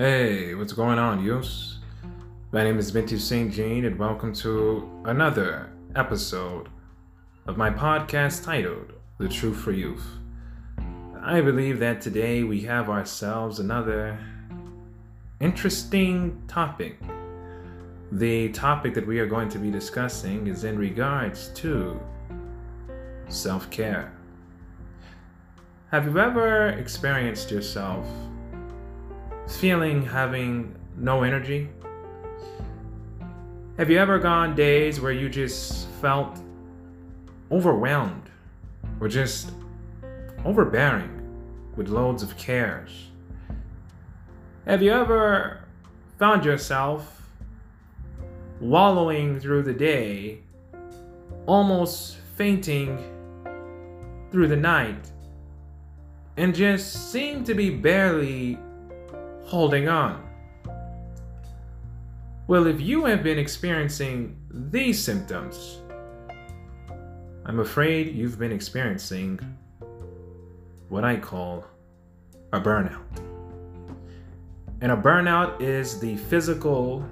Hey, what's going on, youths? My name is Bintu St. Jean, and welcome to another episode of my podcast titled The Truth for Youth. I believe that today we have ourselves another interesting topic. The topic that we are going to be discussing is in regards to self care. Have you ever experienced yourself feeling having no energy? Have you ever gone days where you just felt overwhelmed or just overbearing with loads of cares? Have you ever found yourself wallowing through the day, almost fainting through the night, and just seem to be barely holding on. Well, if you have been experiencing these symptoms, I'm afraid you've been experiencing what I call a burnout. And a burnout is the physical,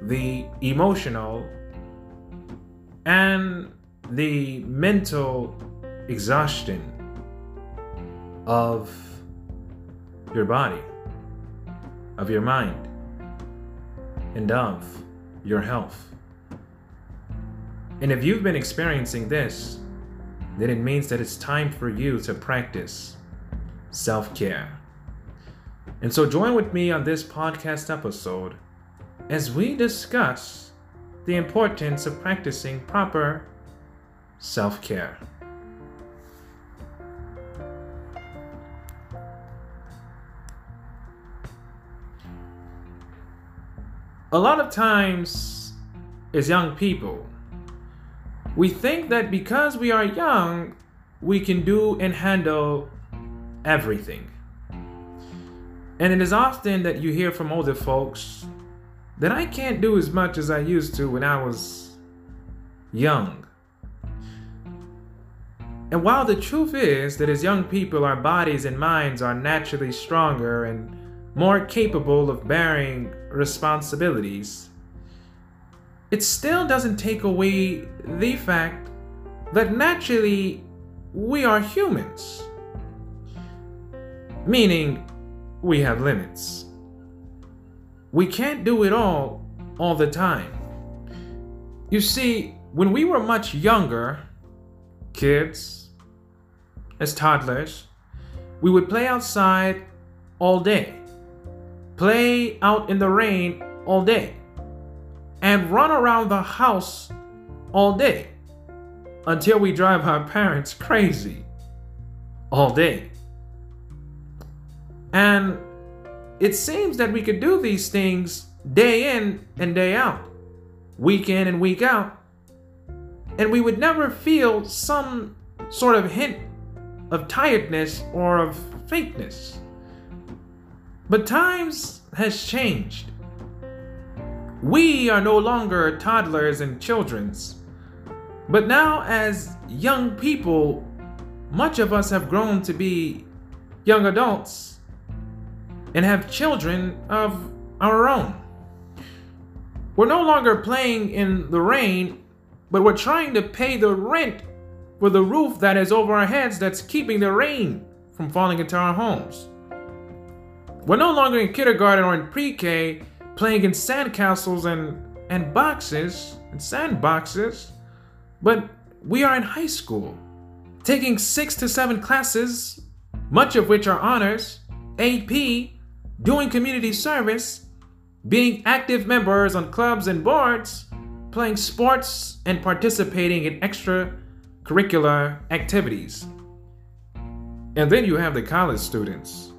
the emotional, and the mental exhaustion of your body of your mind and of your health. And if you've been experiencing this, then it means that it's time for you to practice self care. And so join with me on this podcast episode as we discuss the importance of practicing proper self care. A lot of times, as young people, we think that because we are young, we can do and handle everything. And it is often that you hear from older folks that I can't do as much as I used to when I was young. And while the truth is that as young people, our bodies and minds are naturally stronger and more capable of bearing responsibilities, it still doesn't take away the fact that naturally we are humans. Meaning, we have limits. We can't do it all all the time. You see, when we were much younger, kids, as toddlers, we would play outside all day play out in the rain all day, and run around the house all day until we drive our parents crazy all day. And it seems that we could do these things day in and day out, week in and week out, and we would never feel some sort of hint of tiredness or of faintness. But times has changed. We are no longer toddlers and children's. But now, as young people, much of us have grown to be young adults and have children of our own. We're no longer playing in the rain, but we're trying to pay the rent for the roof that is over our heads that's keeping the rain from falling into our homes. We're no longer in kindergarten or in pre-K playing in sandcastles and, and boxes and sandboxes, but we are in high school, taking six to seven classes, much of which are honors, AP, doing community service, being active members on clubs and boards, playing sports, and participating in extracurricular activities. And then you have the college students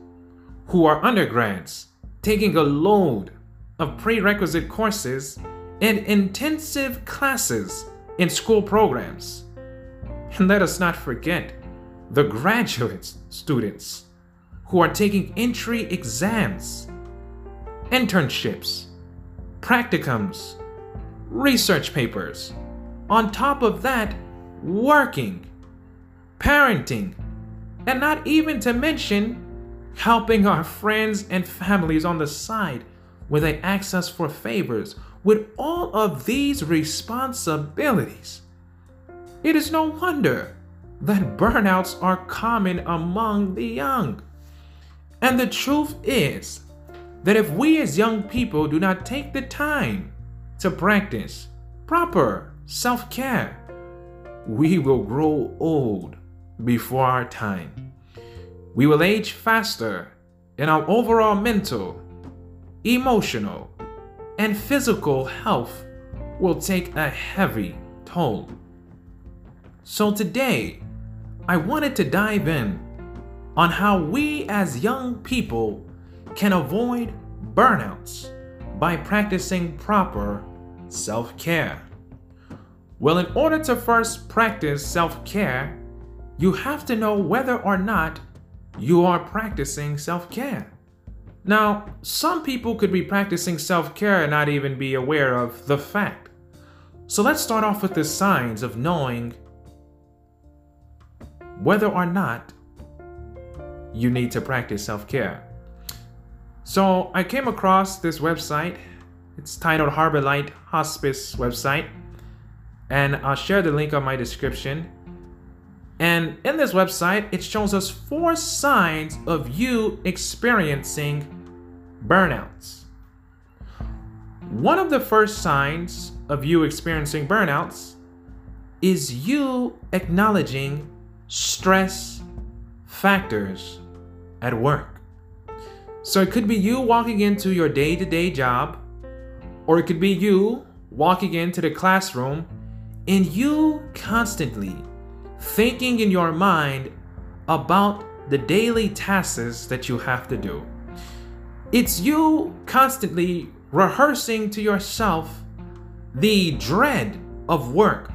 who are undergrads taking a load of prerequisite courses and intensive classes in school programs. And let us not forget the graduate students who are taking entry exams, internships, practicums, research papers. On top of that, working, parenting, and not even to mention helping our friends and families on the side when they ask us for favors. With all of these responsibilities, it is no wonder that burnouts are common among the young. And the truth is that if we as young people do not take the time to practice proper self care, we will grow old before our time. We will age faster, and our overall mental, emotional, and physical health will take a heavy toll. So today, I wanted to dive in on how we as young people can avoid burnouts by practicing proper self care. Well, in order to first practice self care, you have to know whether or not you are practicing self care. Now, some people could be practicing self care and not even be aware of the fact. So let's start off with the signs of knowing whether or not you need to practice self care. So I came across this website. It's titled Harbor Light Hospice website. And I'll share the link on my description. And in this website, it shows us four signs of you experiencing burnouts. One of the first signs of you experiencing burnouts is you acknowledging stress factors at work. So it could be you walking into your day to day job, or it could be you walking into the classroom and you constantly thinking in your mind about the daily tasks that you have to do. It's you constantly rehearsing to yourself the dread of work,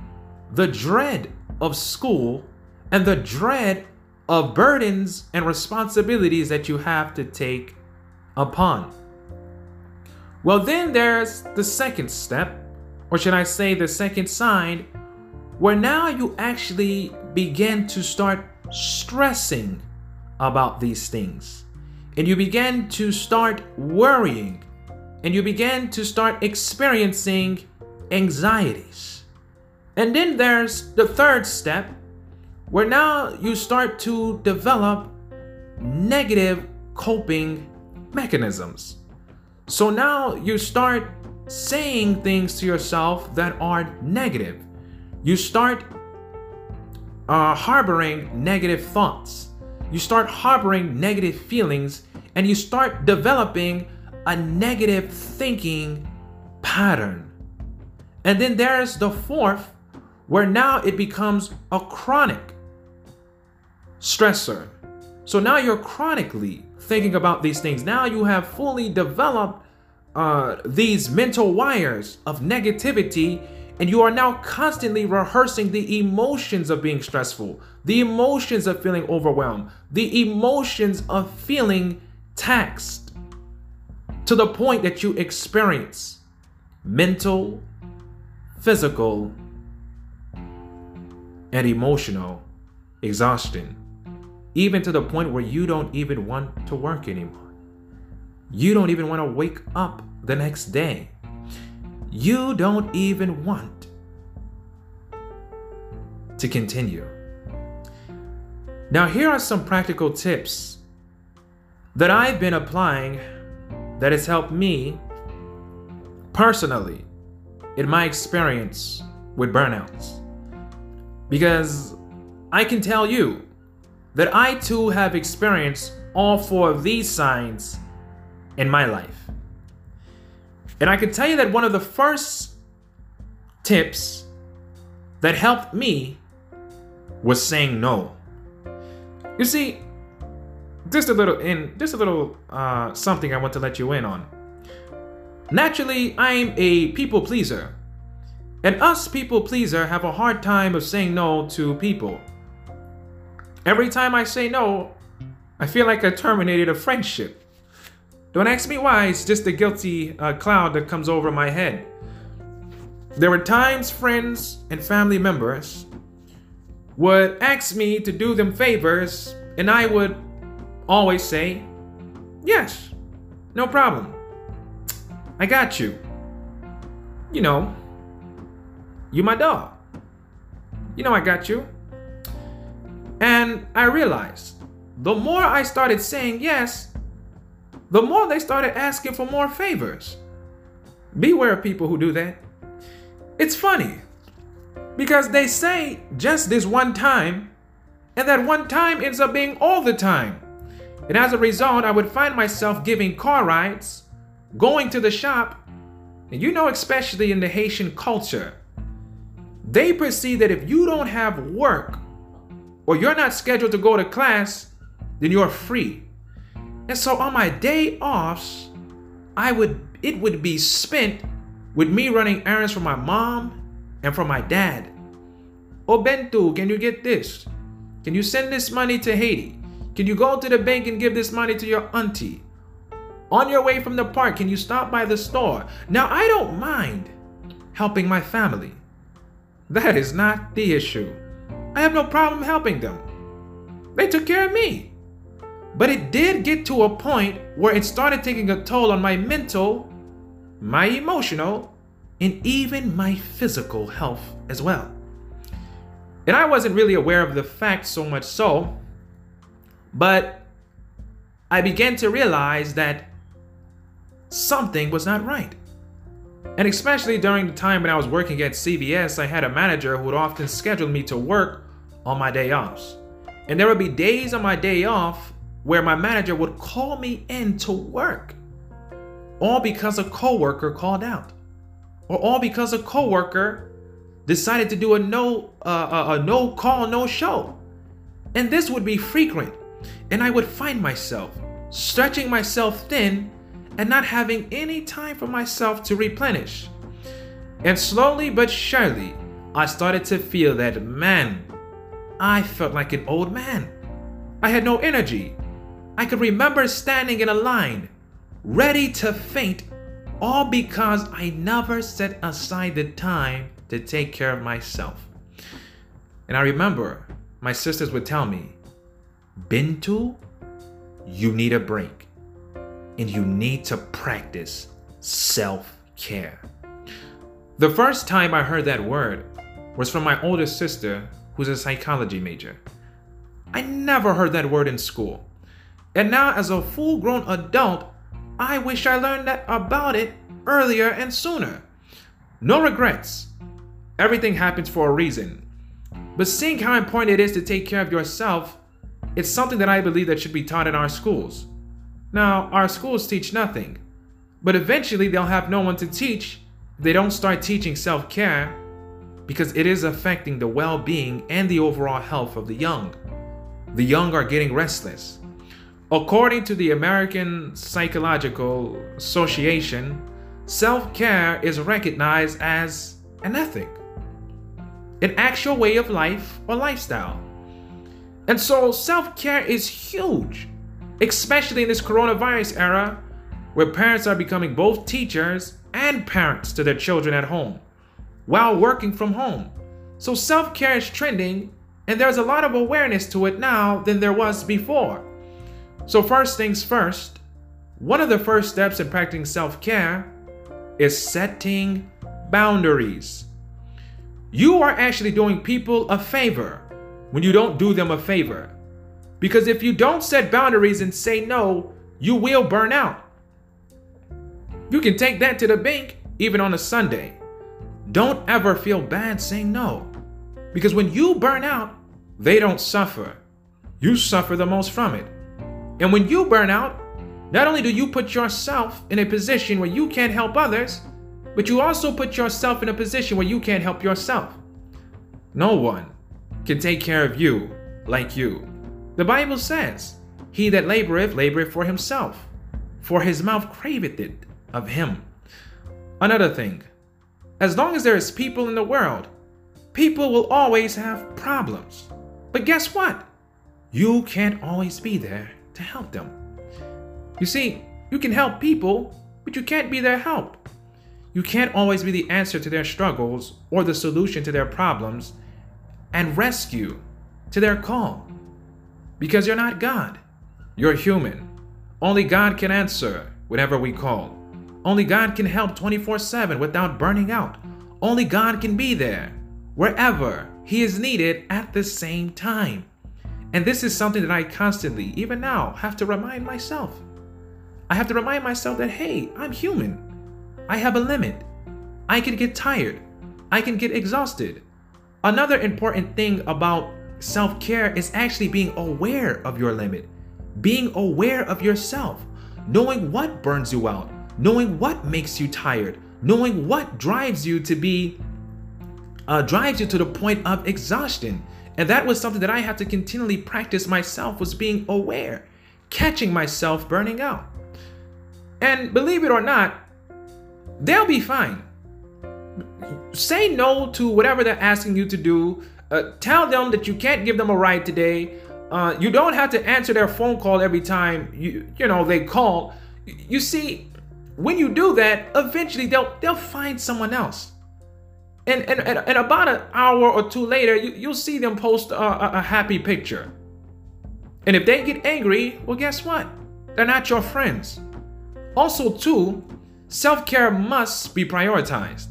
the dread of school, and the dread of burdens and responsibilities that you have to take upon. Well, then there's the second step, or should I say, the second sign, where now you actually begin to start stressing about these things. And you begin to start worrying. And you begin to start experiencing anxieties. And then there's the third step, where now you start to develop negative coping mechanisms. So now you start saying things to yourself that are negative. You start uh, harboring negative thoughts. You start harboring negative feelings and you start developing a negative thinking pattern. And then there's the fourth, where now it becomes a chronic stressor. So now you're chronically thinking about these things. Now you have fully developed uh, these mental wires of negativity, and you are now constantly rehearsing the emotions of being stressful, the emotions of feeling overwhelmed, the emotions of feeling taxed to the point that you experience mental, physical, and emotional exhaustion even to the point where you don't even want to work anymore. You don't even want to wake up the next day. You don't even want to continue. Now, here are some practical tips that I've been applying that has helped me personally in my experience with burnouts. Because I can tell you that I too have experienced all four of these signs in my life. And I can tell you that one of the first tips that helped me was saying no. You see, just a little in just a little uh, something I want to let you in on. Naturally, I'm a people pleaser. And us people pleaser have a hard time of saying no to people. Every time I say no, I feel like I terminated a friendship. Don't ask me why, it's just a guilty uh, cloud that comes over my head. There were times friends and family members would ask me to do them favors, and I would always say, Yes, no problem. I got you. You know, you my dog. You know I got you. And I realized the more I started saying yes, the more they started asking for more favors. Beware of people who do that. It's funny because they say just this one time, and that one time ends up being all the time. And as a result, I would find myself giving car rides, going to the shop, and you know, especially in the Haitian culture, they perceive that if you don't have work or you're not scheduled to go to class, then you're free. And so on my day offs, I would it would be spent with me running errands for my mom and for my dad. Oh can you get this? Can you send this money to Haiti? Can you go to the bank and give this money to your auntie? On your way from the park, can you stop by the store? Now, I don't mind helping my family. That is not the issue. I have no problem helping them. They took care of me. But it did get to a point where it started taking a toll on my mental, my emotional, and even my physical health as well. And I wasn't really aware of the fact so much so, but I began to realize that something was not right. And especially during the time when I was working at CVS, I had a manager who would often schedule me to work on my day offs. And there would be days on my day off where my manager would call me in to work. All because a coworker called out. Or all because a coworker decided to do a no uh, a, a no call no show. And this would be frequent. And I would find myself stretching myself thin and not having any time for myself to replenish. And slowly but surely, I started to feel that man, I felt like an old man. I had no energy. I could remember standing in a line, ready to faint, all because I never set aside the time to take care of myself. And I remember my sisters would tell me, Bintu, you need a break and you need to practice self care. The first time I heard that word was from my older sister, who's a psychology major. I never heard that word in school. And now, as a full grown adult, I wish I learned that about it earlier and sooner. No regrets. Everything happens for a reason. But seeing how important it is to take care of yourself, it's something that I believe that should be taught in our schools. Now, our schools teach nothing, but eventually they'll have no one to teach if they don't start teaching self care because it is affecting the well being and the overall health of the young. The young are getting restless. According to the American Psychological Association, self care is recognized as an ethic, an actual way of life or lifestyle. And so self care is huge especially in this coronavirus era where parents are becoming both teachers and parents to their children at home while working from home. So self care is trending, and there's a lot of awareness to it now than there was before. So, first things first, one of the first steps in practicing self care is setting boundaries. You are actually doing people a favor when you don't do them a favor. Because if you don't set boundaries and say no, you will burn out. You can take that to the bank even on a Sunday. Don't ever feel bad saying no. Because when you burn out, they don't suffer. You suffer the most from it. And when you burn out, not only do you put yourself in a position where you can't help others, but you also put yourself in a position where you can't help yourself. No one can take care of you like you. The Bible says, He that laboreth, laboreth for himself, for his mouth craveth it of him. Another thing, as long as there is people in the world, people will always have problems. But guess what? You can't always be there to help them. You see, you can help people, but you can't be their help. You can't always be the answer to their struggles or the solution to their problems and rescue to their call because you're not God. You're human. Only God can answer whatever we call. Only God can help 24 7 without burning out. Only God can be there wherever He is needed at the same time. And this is something that I constantly, even now, have to remind myself. I have to remind myself that, hey, I'm human. I have a limit. I can get tired. I can get exhausted. Another important thing about self care is actually being aware of your limit, being aware of yourself, knowing what burns you out, knowing what makes you tired, knowing what drives you to be, uh, drives you to the point of exhaustion. And that was something that I had to continually practice myself was being aware, catching myself burning out. And believe it or not, they'll be fine. Say no to whatever they're asking you to do. Uh, tell them that you can't give them a ride today. Uh, you don't have to answer their phone call every time you you know they call. You see, when you do that, eventually they'll they'll find someone else. And and, and, and about an hour or two later, you, you'll see them post a, a, a happy picture. And if they get angry, well, guess what? They're not your friends. Also, too, self care must be prioritized.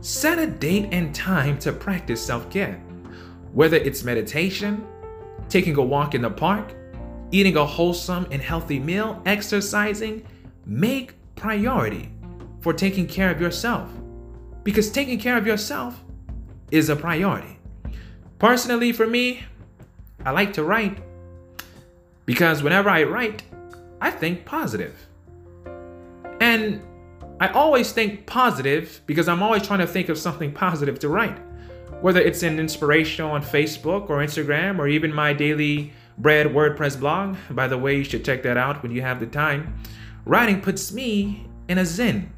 Set a date and time to practice self care. Whether it's meditation, taking a walk in the park, eating a wholesome and healthy meal, exercising, make priority for taking care of yourself. Because taking care of yourself is a priority. Personally, for me, I like to write because whenever I write, I think positive. And I always think positive because I'm always trying to think of something positive to write. Whether it's an inspirational on Facebook or Instagram or even my daily bread WordPress blog. By the way, you should check that out when you have the time. Writing puts me in a zen.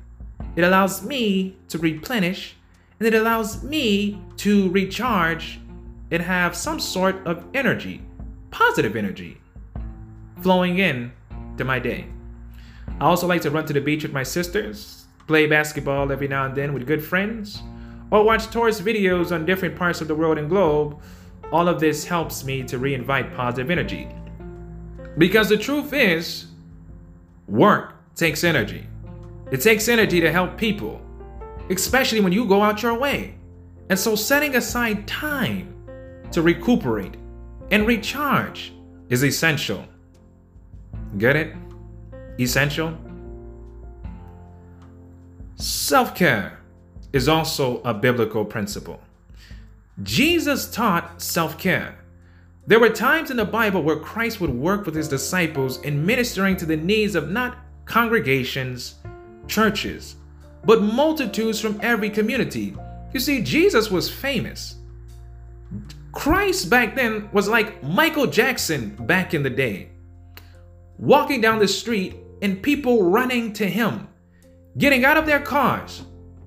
It allows me to replenish and it allows me to recharge and have some sort of energy, positive energy, flowing in to my day. I also like to run to the beach with my sisters, play basketball every now and then with good friends, or watch tourist videos on different parts of the world and globe. All of this helps me to reinvite positive energy. Because the truth is, work takes energy. It takes energy to help people, especially when you go out your way. And so, setting aside time to recuperate and recharge is essential. Get it? essential. Self care is also a biblical principle. Jesus taught self care. There were times in the Bible where Christ would work with his disciples in ministering to the needs of not congregations, churches, but multitudes from every community. You see, Jesus was famous. Christ back then was like Michael Jackson back in the day. Walking down the street and people running to him, getting out of their cars,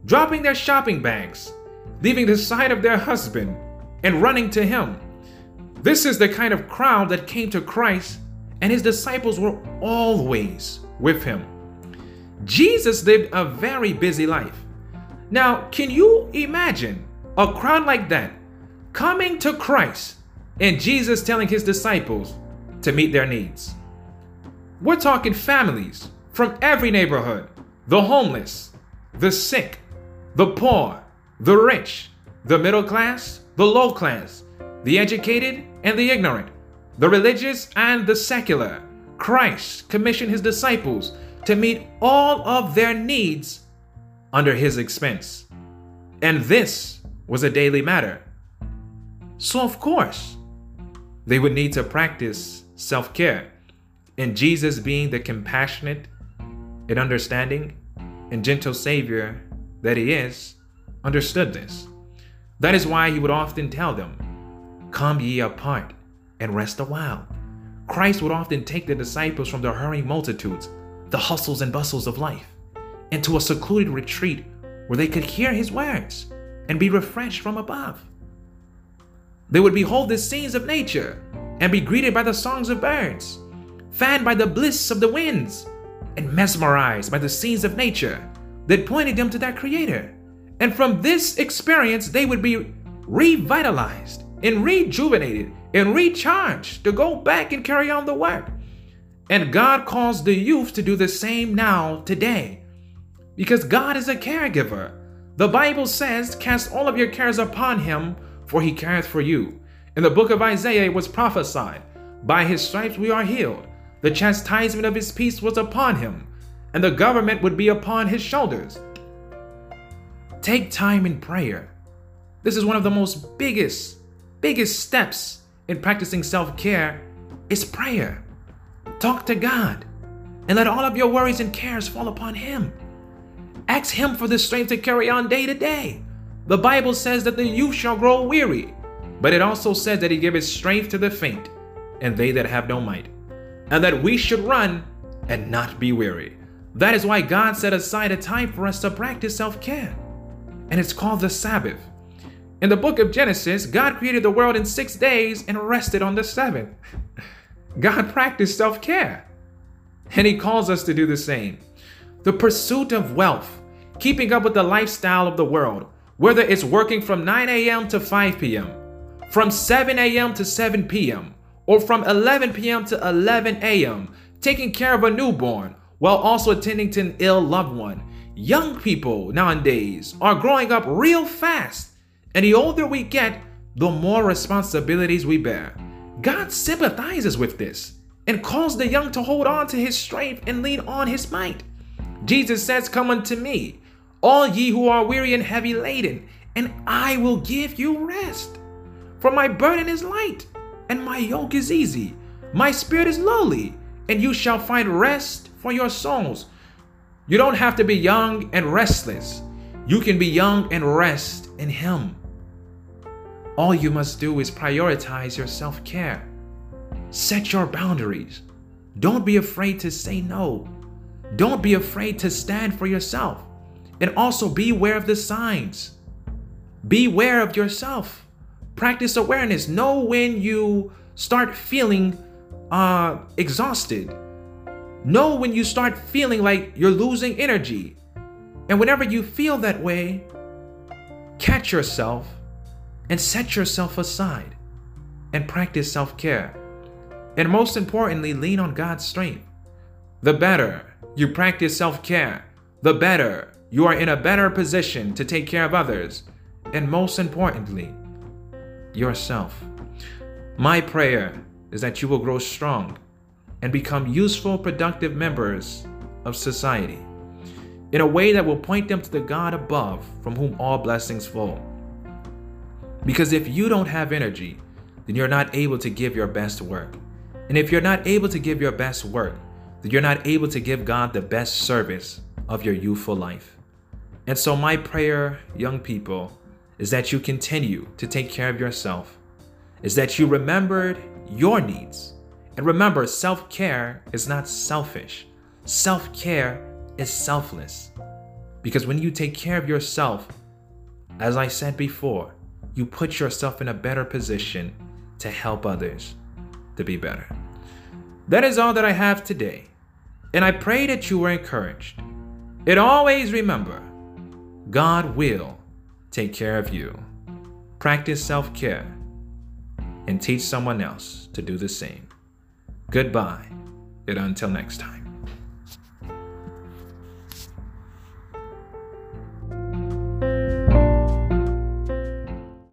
dropping their shopping bags, leaving the side of their husband, and running to him. This is the kind of crowd that came to Christ, and his disciples were always with him. Jesus lived a very busy life. Now, can you imagine a crowd like that coming to Christ and Jesus telling his disciples to meet their needs? We're talking families from every neighborhood the homeless, the sick, the poor, the rich, the middle class, the low class, the educated and the ignorant, the religious and the secular. Christ commissioned his disciples to meet all of their needs under his expense. And this was a daily matter. So, of course, they would need to practice self care and Jesus, being the compassionate and understanding and gentle Savior that He is, understood this. That is why He would often tell them, Come ye apart and rest a while. Christ would often take the disciples from the hurrying multitudes, the hustles and bustles of life, into a secluded retreat where they could hear His words and be refreshed from above. They would behold the scenes of nature and be greeted by the songs of birds fanned by the bliss of the winds, and mesmerized by the scenes of nature that pointed them to their Creator. And from this experience, they would be revitalized and rejuvenated and recharged to go back and carry on the work. And God calls the youth to do the same now, today. Because God is a caregiver. The Bible says, Cast all of your cares upon him, for he careth for you. In the book of Isaiah, it was prophesied, By his stripes we are healed. The chastisement of his peace was upon him, and the government would be upon his shoulders. Take time in prayer. This is one of the most biggest, biggest steps in practicing self care is prayer. Talk to God and let all of your worries and cares fall upon Him. Ask Him for the strength to carry on day to day. The Bible says that the youth shall grow weary, but it also says that He giveth strength to the faint and they that have no might, and that we should run and not be weary. That is why God set aside a time for us to practice self care, and it's called the Sabbath. In the book of Genesis, God created the world in six days and rested on the seventh. God practiced self care. And He calls us to do the same. The pursuit of wealth, keeping up with the lifestyle of the world, whether it's working from 9 a.m. to 5 p.m., from 7 a.m. to 7 p.m., or from 11 p.m. to 11 a.m., taking care of a newborn while also attending to an ill loved one. Young people nowadays are growing up real fast, and the older we get, the more responsibilities we bear. God sympathizes with this and calls the young to hold on to his strength and lean on his might. Jesus says, Come unto me, all ye who are weary and heavy laden, and I will give you rest. For my burden is light, and my yoke is easy. My spirit is lowly, and you shall find rest for your souls. You don't have to be young and restless. You can be young and rest in Him. All you must do is prioritize your self care. Set your boundaries. Don't be afraid to say no. Don't be afraid to stand for yourself. And also beware of the signs. Beware of yourself. Practice awareness. Know when you start feeling uh, exhausted. Know when you start feeling like you're losing energy. And whenever you feel that way, catch yourself and set yourself aside and practice self care. And most importantly, lean on God's strength. The better you practice self care, the better you are in a better position to take care of others. And most importantly, yourself. My prayer is that you will grow strong and become useful, productive members of society in a way that will point them to the God above from whom all blessings flow. Because if you don't have energy, then you're not able to give your best work. And if you're not able to give your best work, then you're not able to give God the best service of your youthful life. And so, my prayer, young people, is that you continue to take care of yourself, is that you remembered your needs. And remember, self care is not selfish, self care is selfless. Because when you take care of yourself, as I said before, you put yourself in a better position to help others to be better. That is all that I have today, and I pray that you were encouraged. And always remember, God will take care of you. Practice self care and teach someone else to do the same. Goodbye, and until next time.